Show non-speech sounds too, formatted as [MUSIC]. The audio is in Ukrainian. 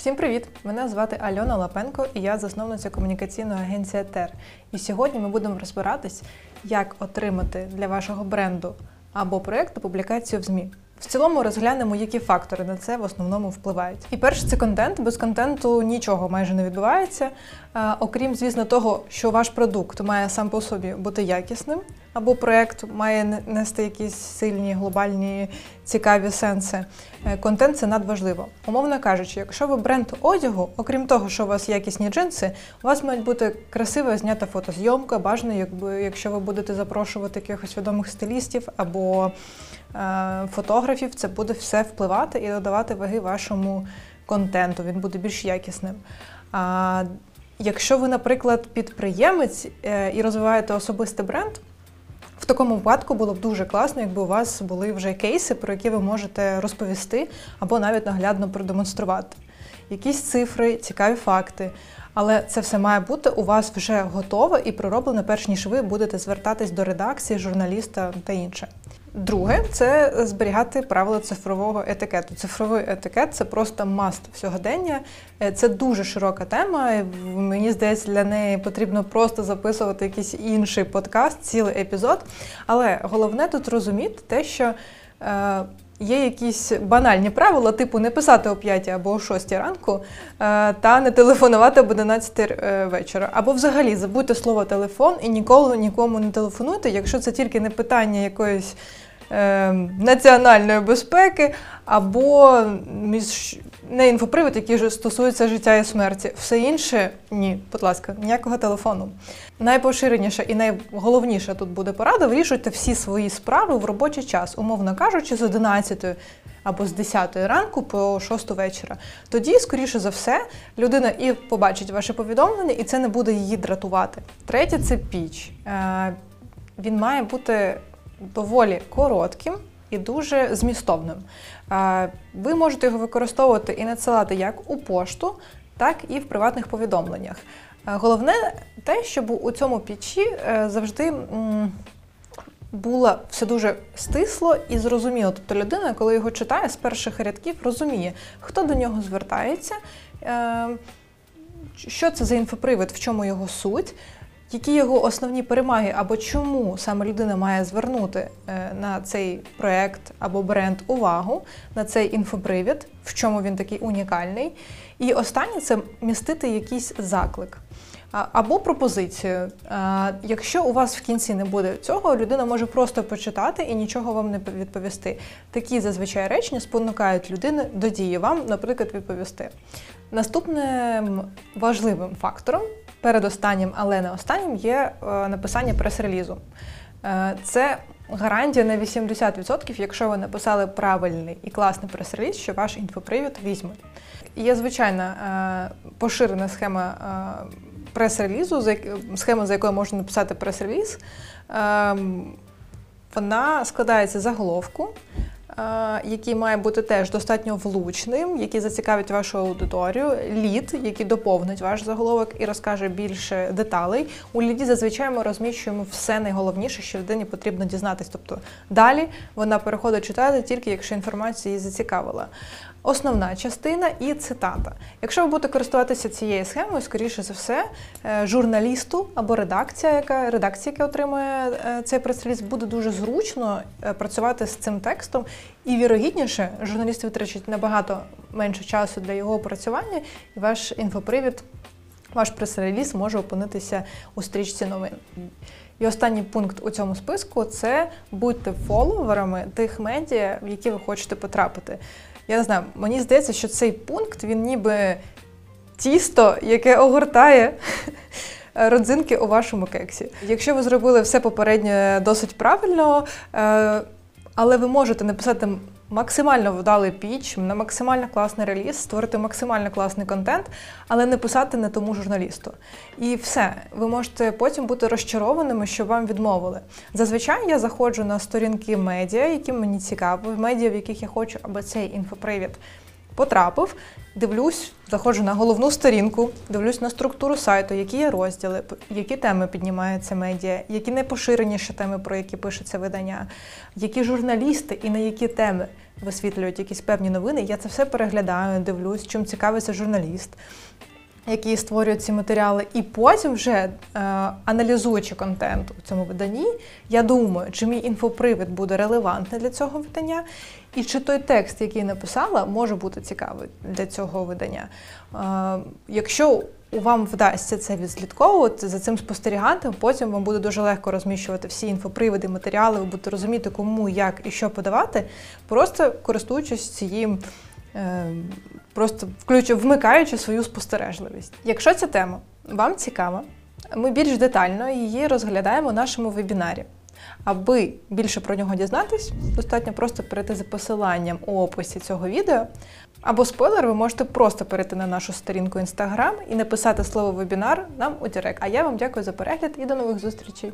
Всім привіт! Мене звати Альона Лапенко і я засновниця комунікаційної агенції ТЕР. І сьогодні ми будемо розбиратись, як отримати для вашого бренду або проєкту публікацію в ЗМІ. В цілому розглянемо, які фактори на це в основному впливають. І перше, це контент. Без контенту нічого майже не відбувається. Окрім, звісно, того, що ваш продукт має сам по собі бути якісним, або проєкт має нести якісь сильні, глобальні, цікаві сенси. Е, Контент це надважливо. Умовно кажучи, якщо ви бренд одягу, окрім того, що у вас якісні джинси, у вас мають бути красиво знята фотозйомка, бажано, якби якщо ви будете запрошувати якихось відомих стилістів або е, фотографів, це буде все впливати і додавати ваги вашому контенту. Він буде більш якісним. А якщо ви, наприклад, підприємець е, і розвиваєте особистий бренд, в такому випадку було б дуже класно, якби у вас були вже кейси, про які ви можете розповісти або навіть наглядно продемонструвати. Якісь цифри, цікаві факти. Але це все має бути у вас вже готове і пророблене, перш ніж ви будете звертатись до редакції, журналіста та інше. Друге, це зберігати правила цифрового етикету. Цифровий етикет це просто маст сьогодення. Е, Це дуже широка тема. Мені здається, для неї потрібно просто записувати якийсь інший подкаст, цілий епізод. Але головне тут розуміти те, що е, є якісь банальні правила, типу не писати о 5 або о 6 ранку е, та не телефонувати об 11 е, вечора. Або взагалі забудьте слово телефон і ніколи нікому не телефонуйте, якщо це тільки не питання якоїсь е, національної безпеки або між не інфопривід, який же стосується життя і смерті. Все інше ні, будь ласка, ніякого телефону. Найпоширеніша і найголовніша тут буде порада: вирішуйте всі свої справи в робочий час, умовно кажучи, з 11 або з 10 ранку по 6 вечора. Тоді, скоріше за все, людина і побачить ваше повідомлення, і це не буде її дратувати. Третє це піч. Е, Він має бути доволі коротким і дуже змістовним. Ви можете його використовувати і надсилати як у пошту, так і в приватних повідомленнях. Головне те, щоб у цьому пічі е, завжди було все дуже стисло і зрозуміло. Тобто людина, коли його читає з перших рядків, розуміє, хто до нього звертається, е, що це за інфопривід, в чому його суть, які його основні перемаги, або чому саме людина має звернути е, на цей проект або бренд увагу, на цей інфопривід, в чому він такий унікальний. І останнє це містити якийсь заклик. Або пропозицію. Якщо у вас в кінці не буде цього, людина може просто почитати і нічого вам не відповісти. Такі зазвичай речення спонукають людину до дії вам, наприклад, відповісти. Наступним важливим фактором, передостаннім, але не останнім, є е, написання прес-релізу. Е, Це гарантія на 80%, якщо ви написали правильний і класний прес-реліз, що ваш інфопривід візьмуть. Є звичайна е, поширена схема прес-релізу, схема, за якою можна написати прес-реліз. Ем, Вона складається заголовку, який має бути теж достатньо влучним, який зацікавить вашу аудиторію, лід, який доповнить ваш заголовок і розкаже більше деталей. У ліді зазвичай ми розміщуємо все найголовніше, що людині потрібно дізнатись. Тобто далі вона переходить читати тільки якщо інформація її зацікавила. Основна частина і цитата. Якщо ви будете користуватися цією схемою, скоріше за все, е, журналісту або редакція, яка редакція, яка отримує е, цей прес-реліз, буде дуже зручно е, працювати з цим текстом, і вірогідніше журналісти витрачать набагато менше часу для його опрацювання, і ваш інфопривід, ваш прес-реліз може опинитися у стрічці новин. І останній пункт у цьому списку це будьте фоловерами тих медіа, в які ви хочете потрапити. Я не знаю, мені здається, що цей пункт він ніби тісто, яке огортає [LAUGHS] родзинки у вашому кексі. Якщо ви зробили все попереднє досить правильно, е, але ви можете написати максимально вдалий піч, на максимально класний реліз, створити максимально класний контент, але не писати не тому журналісту. І все, ви можете потім бути розчарованими, що вам відмовили. Зазвичай я заходжу на сторінки медіа, які мені цікаві, медіа, в яких я хочу, аби цей інфопривід потрапив. Дивлюсь, заходжу на головну сторінку, дивлюсь на структуру сайту, які є розділи, які теми піднімаються медіа, які найпоширеніші теми, про які пишеться видання, які журналісти і на які теми. висвітлюють якісь певні новини. Я це все переглядаю, дивлюсь, чим цікавиться журналіст, які створюють ці матеріали. І потім, вже е, аналізуючи контент у цьому виданні, я думаю, чи мій інфопривід буде релевантний для цього видання, і чи той текст, який написала, може бути цікавий для цього видання. Е, якщо вам вдасться це відслідковувати, за цим спостерігати, потім вам буде дуже легко розміщувати всі інфоприводи, матеріали, ви будете розуміти, кому, як і що подавати, просто користуючись цією. Е, Просто включу, вмикаючи свою спостережливість. Якщо ця тема вам цікава, ми більш детально її розглядаємо у нашому вебінарі. Аби більше про нього дізнатись, достатньо просто перейти за посиланням у описі цього відео. Або спойлер, ви можете просто перейти на нашу сторінку Instagram і написати слово вебінар нам у Директ. А я вам дякую за перегляд і до нових зустрічей!